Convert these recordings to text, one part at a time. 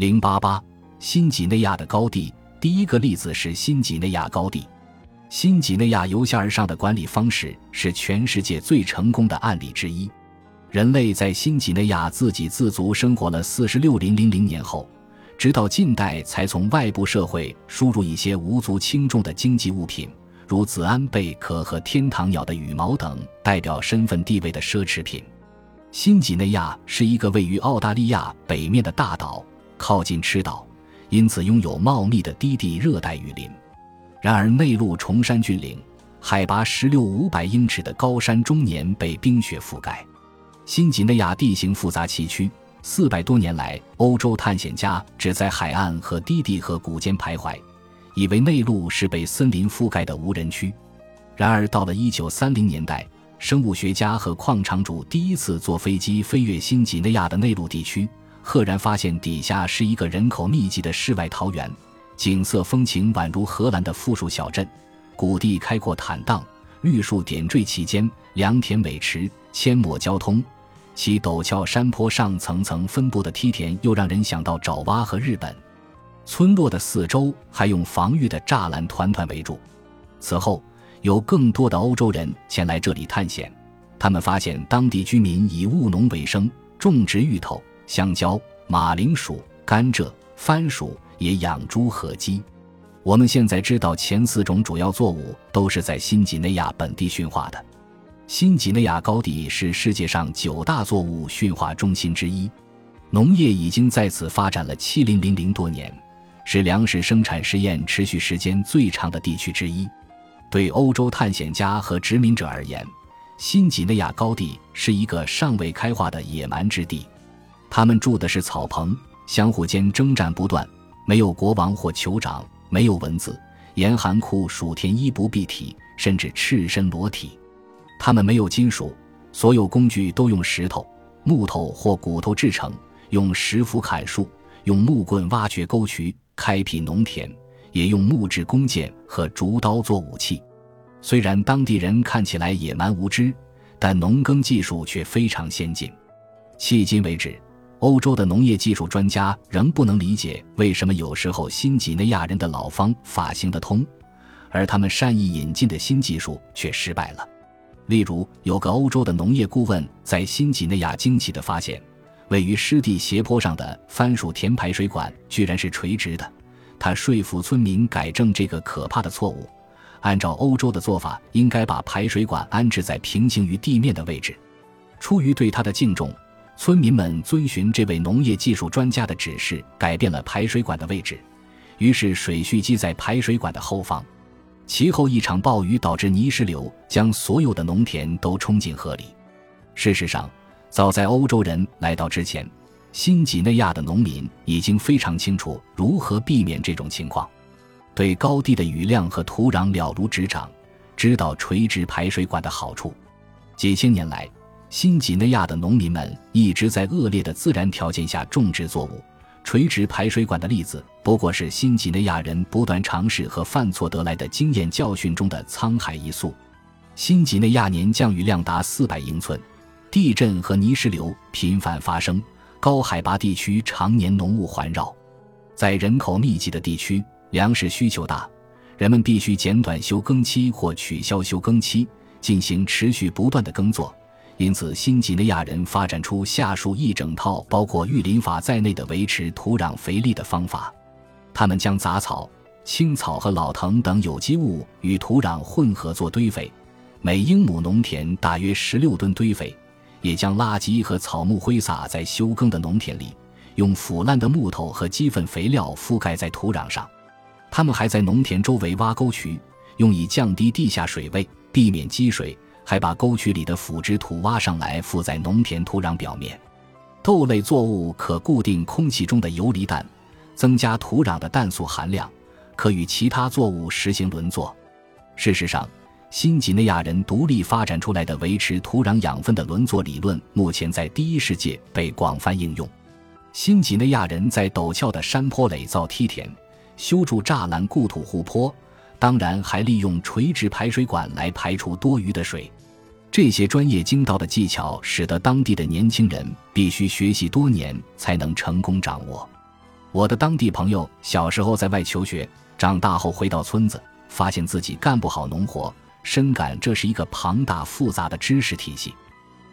零八八，新几内亚的高地。第一个例子是新几内亚高地。新几内亚由下而上的管理方式是全世界最成功的案例之一。人类在新几内亚自给自足生活了四十六零零零年后，直到近代才从外部社会输入一些无足轻重的经济物品，如子安贝壳和天堂鸟的羽毛等代表身份地位的奢侈品。新几内亚是一个位于澳大利亚北面的大岛，靠近赤道，因此拥有茂密的低地热带雨林。然而，内陆崇山峻岭、海拔十六五百英尺的高山终年被冰雪覆盖。新几内亚地形复杂崎岖，四百多年来，欧洲探险家只在海岸和低地河谷间徘徊，以为内陆是被森林覆盖的无人区。然而，到了一九三零年代，生物学家和矿场主第一次坐飞机飞越新几内亚的内陆地区，赫然发现底下是一个人口密集的世外桃源。景色风情宛如荷兰的富庶小镇，谷地开阔坦荡，绿树点缀其间，良田美池，阡陌交通。其陡峭山坡上层层分布的梯田，又让人想到爪哇和日本。村落的四周还用防御的栅栏团团围住。此后，有更多的欧洲人前来这里探险，他们发现当地居民以务农为生，种植芋头、香蕉、马铃薯、甘蔗、番薯。也养猪和鸡。我们现在知道，前四种主要作物都是在新几内亚本地驯化的。新几内亚高地是世界上九大作物驯化中心之一，农业已经在此发展了七零零零多年，是粮食生产实验持续时间最长的地区之一。对欧洲探险家和殖民者而言，新几内亚高地是一个尚未开化的野蛮之地，他们住的是草棚，相互间征战不断。没有国王或酋长，没有文字，严寒酷暑天衣不蔽体，甚至赤身裸体。他们没有金属，所有工具都用石头、木头或骨头制成，用石斧砍树，用木棍挖掘沟渠，开辟农田，也用木质弓箭和竹刀做武器。虽然当地人看起来野蛮无知，但农耕技术却非常先进。迄今为止。欧洲的农业技术专家仍不能理解为什么有时候新几内亚人的老方法行得通，而他们善意引进的新技术却失败了。例如，有个欧洲的农业顾问在新几内亚惊奇地发现，位于湿地斜坡上的番薯田排水管居然是垂直的。他说服村民改正这个可怕的错误，按照欧洲的做法，应该把排水管安置在平行于地面的位置。出于对他的敬重。村民们遵循这位农业技术专家的指示，改变了排水管的位置。于是，水蓄积在排水管的后方。其后，一场暴雨导致泥石流将所有的农田都冲进河里。事实上，早在欧洲人来到之前，新几内亚的农民已经非常清楚如何避免这种情况。对高地的雨量和土壤了如指掌，知道垂直排水管的好处。几千年来。新几内亚的农民们一直在恶劣的自然条件下种植作物。垂直排水管的例子不过是新几内亚人不断尝试和犯错得来的经验教训中的沧海一粟。新几内亚年降雨量达四百英寸，地震和泥石流频繁发生，高海拔地区常年浓雾环绕。在人口密集的地区，粮食需求大，人们必须减短休耕期或取消休耕期，进行持续不断的耕作。因此，新几内亚人发展出下述一整套包括育林法在内的维持土壤肥力的方法。他们将杂草、青草和老藤等有机物与土壤混合做堆肥，每英亩农田大约十六吨堆肥。也将垃圾和草木挥洒在休耕的农田里，用腐烂的木头和鸡粪肥料覆盖在土壤上。他们还在农田周围挖沟渠，用以降低地下水位，避免积水。还把沟渠里的腐殖土挖上来，附在农田土壤表面。豆类作物可固定空气中的游离氮，增加土壤的氮素含量，可与其他作物实行轮作。事实上，新几内亚人独立发展出来的维持土壤养分的轮作理论，目前在第一世界被广泛应用。新几内亚人在陡峭的山坡垒造梯田，修筑栅栏固土护坡，当然还利用垂直排水管来排除多余的水。这些专业精到的技巧，使得当地的年轻人必须学习多年才能成功掌握。我的当地朋友小时候在外求学，长大后回到村子，发现自己干不好农活，深感这是一个庞大复杂的知识体系。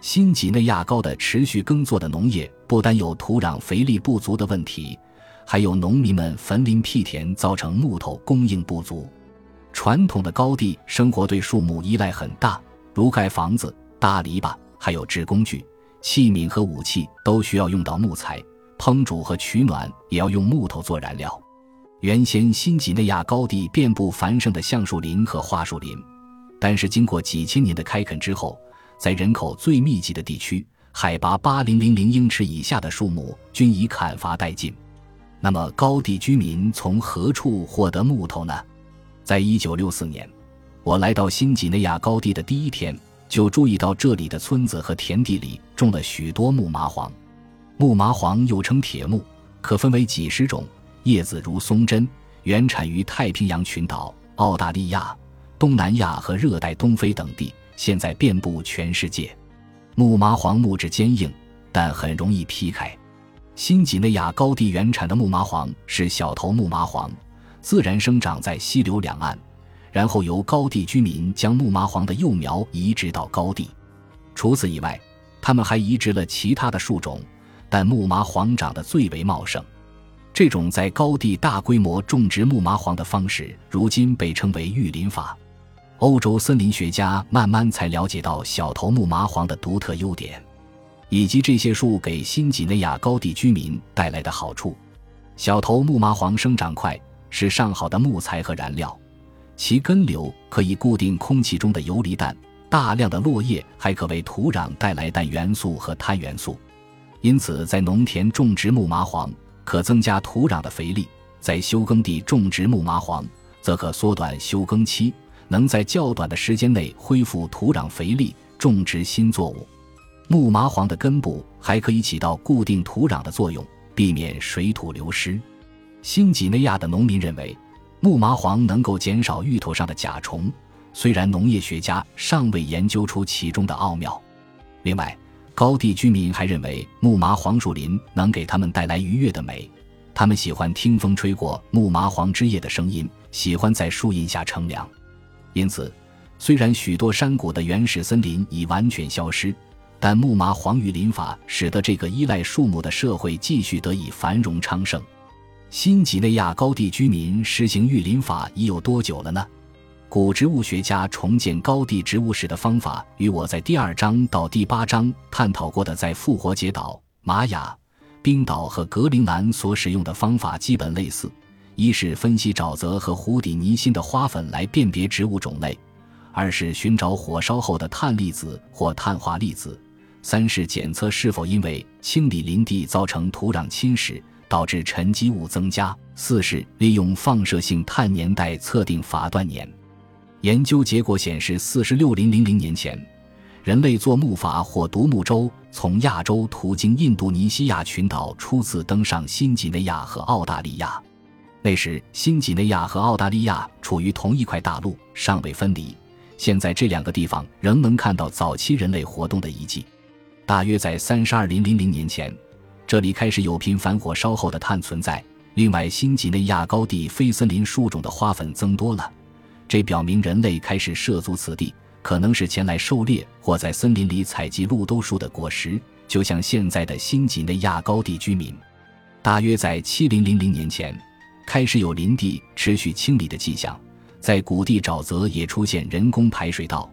新几内亚高的持续耕作的农业，不单有土壤肥力不足的问题，还有农民们焚林辟田造成木头供应不足。传统的高地生活对树木依赖很大，如盖房子、搭篱笆，还有制工具、器皿和武器都需要用到木材。烹煮和取暖也要用木头做燃料。原先新几内亚高地遍布繁盛的橡树林和桦树林，但是经过几千年的开垦之后，在人口最密集的地区，海拔八零零零英尺以下的树木均已砍伐殆尽。那么，高地居民从何处获得木头呢？在一九六四年，我来到新几内亚高地的第一天，就注意到这里的村子和田地里种了许多木麻黄。木麻黄又称铁木，可分为几十种，叶子如松针，原产于太平洋群岛、澳大利亚、东南亚和热带东非等地，现在遍布全世界。木麻黄木质坚硬，但很容易劈开。新几内亚高地原产的木麻黄是小头木麻黄，自然生长在溪流两岸，然后由高地居民将木麻黄的幼苗移植到高地。除此以外，他们还移植了其他的树种。但木麻黄长得最为茂盛，这种在高地大规模种植木麻黄的方式，如今被称为育林法。欧洲森林学家慢慢才了解到小头木麻黄的独特优点，以及这些树给新几内亚高地居民带来的好处。小头木麻黄生长快，是上好的木材和燃料，其根瘤可以固定空气中的游离氮，大量的落叶还可为土壤带来氮元素和碳元素。因此，在农田种植木麻黄可增加土壤的肥力；在休耕地种植木麻黄，则可缩短休耕期，能在较短的时间内恢复土壤肥力，种植新作物。木麻黄的根部还可以起到固定土壤的作用，避免水土流失。新几内亚的农民认为，木麻黄能够减少芋头上的甲虫，虽然农业学家尚未研究出其中的奥妙。另外，高地居民还认为木麻黄树林能给他们带来愉悦的美，他们喜欢听风吹过木麻黄枝叶的声音，喜欢在树荫下乘凉。因此，虽然许多山谷的原始森林已完全消失，但木麻黄育林法使得这个依赖树木的社会继续得以繁荣昌盛。新几内亚高地居民实行育林法已有多久了呢？古植物学家重建高地植物史的方法，与我在第二章到第八章探讨过的在复活节岛、玛雅、冰岛和格陵兰所使用的方法基本类似：一是分析沼泽和湖底泥芯的花粉来辨别植物种类；二是寻找火烧后的碳粒子或碳化粒子；三是检测是否因为清理林地造成土壤侵蚀，导致沉积物增加；四是利用放射性碳年代测定法断年。研究结果显示，四十六零零零年前，人类坐木筏或独木舟从亚洲途经印度尼西亚群岛，初次登上新几内亚和澳大利亚。那时，新几内亚和澳大利亚处于同一块大陆，尚未分离。现在，这两个地方仍能看到早期人类活动的遗迹。大约在三十二零零零年前，这里开始有频繁火烧后的碳存在。另外，新几内亚高地非森林树种的花粉增多了。这表明人类开始涉足此地，可能是前来狩猎或在森林里采集鹿兜树的果实，就像现在的新几内亚高地居民。大约在七零零零年前，开始有林地持续清理的迹象，在谷地沼泽也出现人工排水道，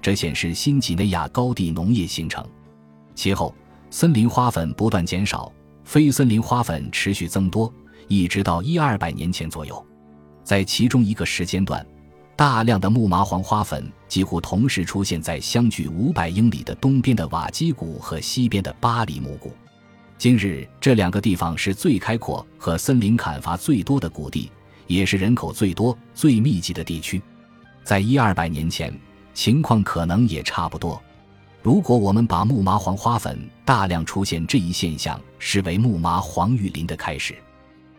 这显示新几内亚高地农业形成。其后，森林花粉不断减少，非森林花粉持续增多，一直到一二百年前左右，在其中一个时间段。大量的木麻黄花粉几乎同时出现在相距五百英里的东边的瓦基谷和西边的巴里木谷。今日这两个地方是最开阔和森林砍伐最多的谷地，也是人口最多、最密集的地区。在一二百年前，情况可能也差不多。如果我们把木麻黄花粉大量出现这一现象视为木麻黄雨林的开始，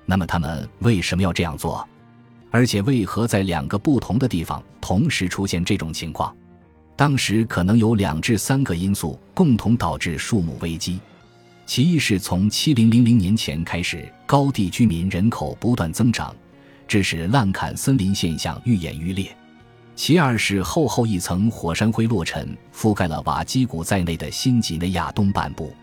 那么他们为什么要这样做？而且，为何在两个不同的地方同时出现这种情况？当时可能有两至三个因素共同导致树木危机。其一是从七零零零年前开始，高地居民人口不断增长，致使滥砍森林现象愈演愈烈；其二是厚厚一层火山灰落尘覆盖了瓦基谷在内的新几内亚东半部。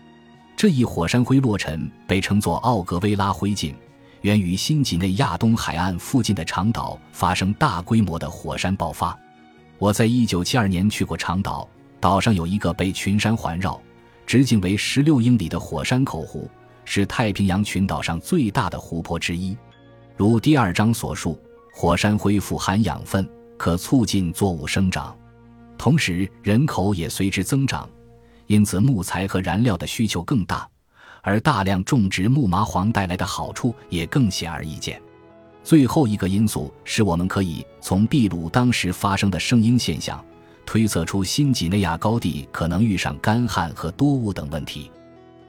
这一火山灰落尘被称作奥格威拉灰烬，源于新几内亚东海岸附近的长岛发生大规模的火山爆发。我在一九七二年去过长岛，岛上有一个被群山环绕。直径为十六英里的火山口湖是太平洋群岛上最大的湖泊之一。如第二章所述，火山灰富含养分，可促进作物生长，同时人口也随之增长，因此木材和燃料的需求更大，而大量种植木麻黄带来的好处也更显而易见。最后一个因素是我们可以从秘鲁当时发生的声音现象。推测出新几内亚高地可能遇上干旱和多雾等问题，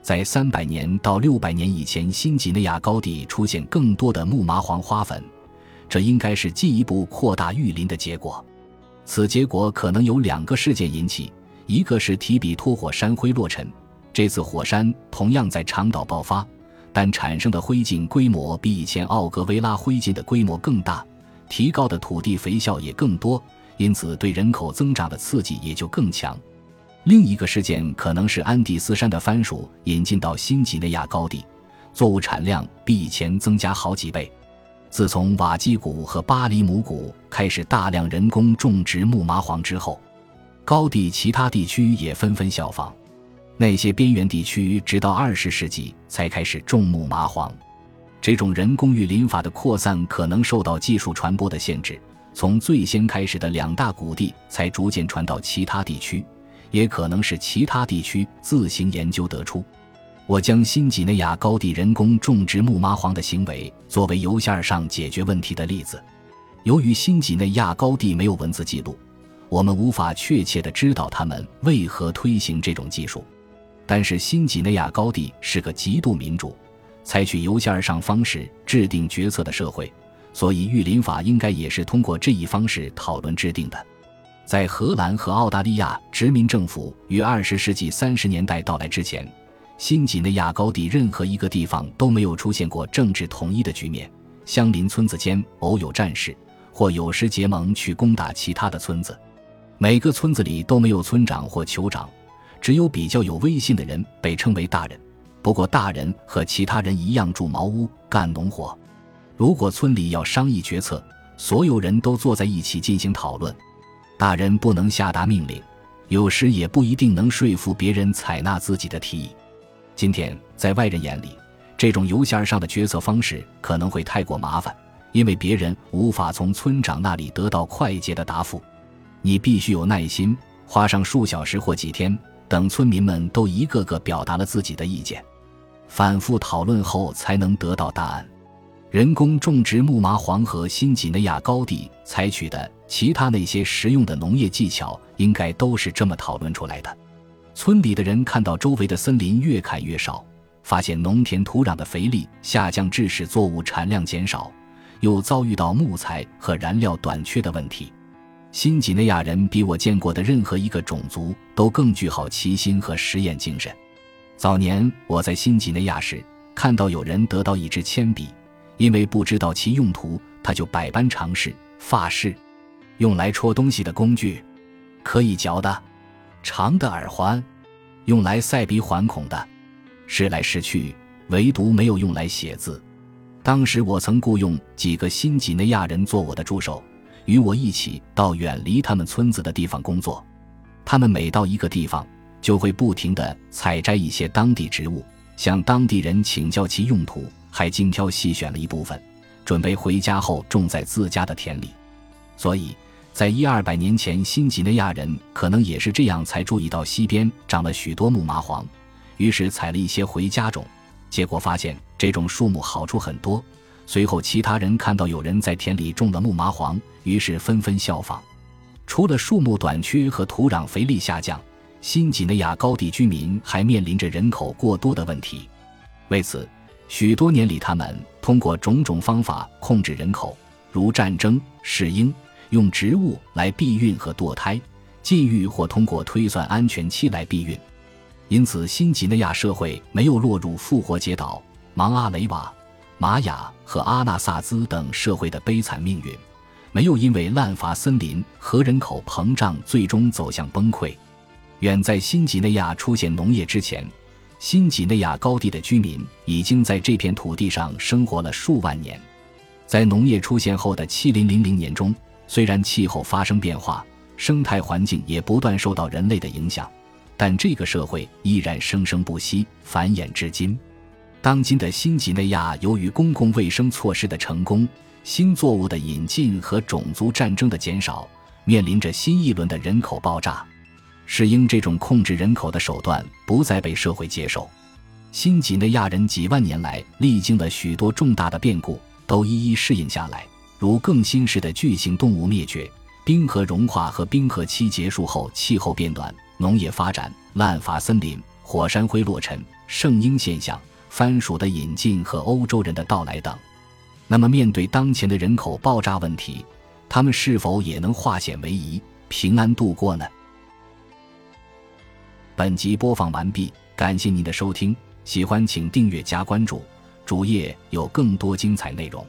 在三百年到六百年以前，新几内亚高地出现更多的木麻黄花粉，这应该是进一步扩大玉林的结果。此结果可能由两个事件引起：一个是提比托火山灰落尘，这次火山同样在长岛爆发，但产生的灰烬规模比以前奥格维拉灰烬的规模更大，提高的土地肥效也更多。因此，对人口增长的刺激也就更强。另一个事件可能是安第斯山的番薯引进到新几内亚高地，作物产量比以前增加好几倍。自从瓦基谷和巴里姆谷开始大量人工种植木麻黄之后，高地其他地区也纷纷效仿。那些边缘地区直到二十世纪才开始种木麻黄。这种人工育林法的扩散可能受到技术传播的限制。从最先开始的两大谷地，才逐渐传到其他地区，也可能是其他地区自行研究得出。我将新几内亚高地人工种植木麻黄的行为作为由下而上解决问题的例子。由于新几内亚高地没有文字记录，我们无法确切地知道他们为何推行这种技术。但是新几内亚高地是个极度民主、采取由下而上方式制定决策的社会。所以，育林法应该也是通过这一方式讨论制定的。在荷兰和澳大利亚殖民政府于二十世纪三十年代到来之前，新几内亚高地任何一个地方都没有出现过政治统一的局面。相邻村子间偶有战事，或有时结盟去攻打其他的村子。每个村子里都没有村长或酋长，只有比较有威信的人被称为大人。不过，大人和其他人一样住茅屋、干农活。如果村里要商议决策，所有人都坐在一起进行讨论。大人不能下达命令，有时也不一定能说服别人采纳自己的提议。今天在外人眼里，这种油线上的决策方式可能会太过麻烦，因为别人无法从村长那里得到快捷的答复。你必须有耐心，花上数小时或几天，等村民们都一个个表达了自己的意见，反复讨论后才能得到答案。人工种植木麻黄和新几内亚高地采取的其他那些实用的农业技巧，应该都是这么讨论出来的。村里的人看到周围的森林越砍越少，发现农田土壤的肥力下降，致使作物产量减少，又遭遇到木材和燃料短缺的问题。新几内亚人比我见过的任何一个种族都更具好奇心和实验精神。早年我在新几内亚时，看到有人得到一支铅笔。因为不知道其用途，他就百般尝试。发饰，用来戳东西的工具；可以嚼的，长的耳环，用来塞鼻环孔的。试来试去，唯独没有用来写字。当时我曾雇佣几个新几内亚人做我的助手，与我一起到远离他们村子的地方工作。他们每到一个地方，就会不停地采摘一些当地植物，向当地人请教其用途。还精挑细选了一部分，准备回家后种在自家的田里。所以，在一二百年前，新几内亚人可能也是这样才注意到西边长了许多木麻黄，于是采了一些回家种。结果发现这种树木好处很多。随后，其他人看到有人在田里种了木麻黄，于是纷纷效仿。除了树木短缺和土壤肥力下降，新几内亚高地居民还面临着人口过多的问题。为此，许多年里，他们通过种种方法控制人口，如战争、适婴、用植物来避孕和堕胎、禁欲，或通过推算安全期来避孕。因此，新几内亚社会没有落入复活节岛、芒阿雷瓦、玛雅和阿纳萨兹等社会的悲惨命运，没有因为滥伐森林和人口膨胀最终走向崩溃。远在新几内亚出现农业之前，新几内亚高地的居民已经在这片土地上生活了数万年。在农业出现后的七零零零年中，虽然气候发生变化，生态环境也不断受到人类的影响。但这个社会依然生生不息，繁衍至今。当今的新几内亚，由于公共卫生措施的成功、新作物的引进和种族战争的减少，面临着新一轮的人口爆炸。是因这种控制人口的手段不再被社会接受。新几内亚人几万年来历经了许多重大的变故，都一一适应下来，如更新世的巨型动物灭绝、冰河融化和冰河期结束后气候变暖。农业发展、滥伐森林、火山灰落尘、圣婴现象、番薯的引进和欧洲人的到来等。那么，面对当前的人口爆炸问题，他们是否也能化险为夷、平安度过呢？本集播放完毕，感谢您的收听，喜欢请订阅加关注，主页有更多精彩内容。